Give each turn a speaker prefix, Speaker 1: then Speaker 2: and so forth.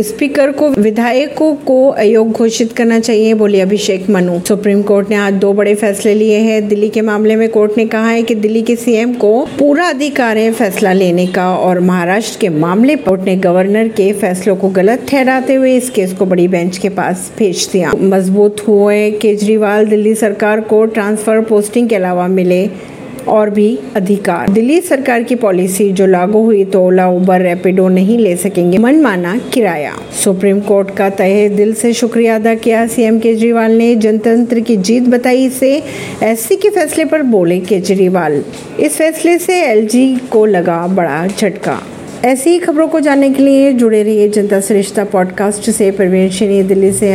Speaker 1: Speaker को, विधायकों को अयोग्य घोषित करना चाहिए, बोले अभिषेक मनु। सुप्रीम कोर्ट ने आज दो बड़े फैसले लिए हैं। दिल्ली के मामले में कोर्ट ने कहा है कि दिल्ली के सीएम को पूरा अधिकार है फैसला लेने का और महाराष्ट्र के मामले कोर्ट ने गवर्नर के फैसलों को गलत ठहराते हुए इस केस को बड़ी बेंच के पास भेज दिया। मज़बूत हुए केजरीवाल, दिल्ली सरकार को ट्रांसफ़र पोस्टिंग के अलावा मिले और भी अधिकार। दिल्ली सरकार की पॉलिसी जो लागू हुई तो ओला, उबर, रैपिडो नहीं ले सकेंगे। मनमाना किराया। सुप्रीम कोर्ट का तहे दिल से शुक्रिया अदा किया। सीएम केजरीवाल ने जनतंत्र की जीत बताई इसे। एससी के फैसले पर बोले केजरीवाल। इस फैसले से एलजी को लगा बड़ा झटका। ऐसी ही खबरों को जानने के लिए जुड़े रहिए जनता श्रेष्ठता पॉडकास्ट से। परवीन दिल्ली से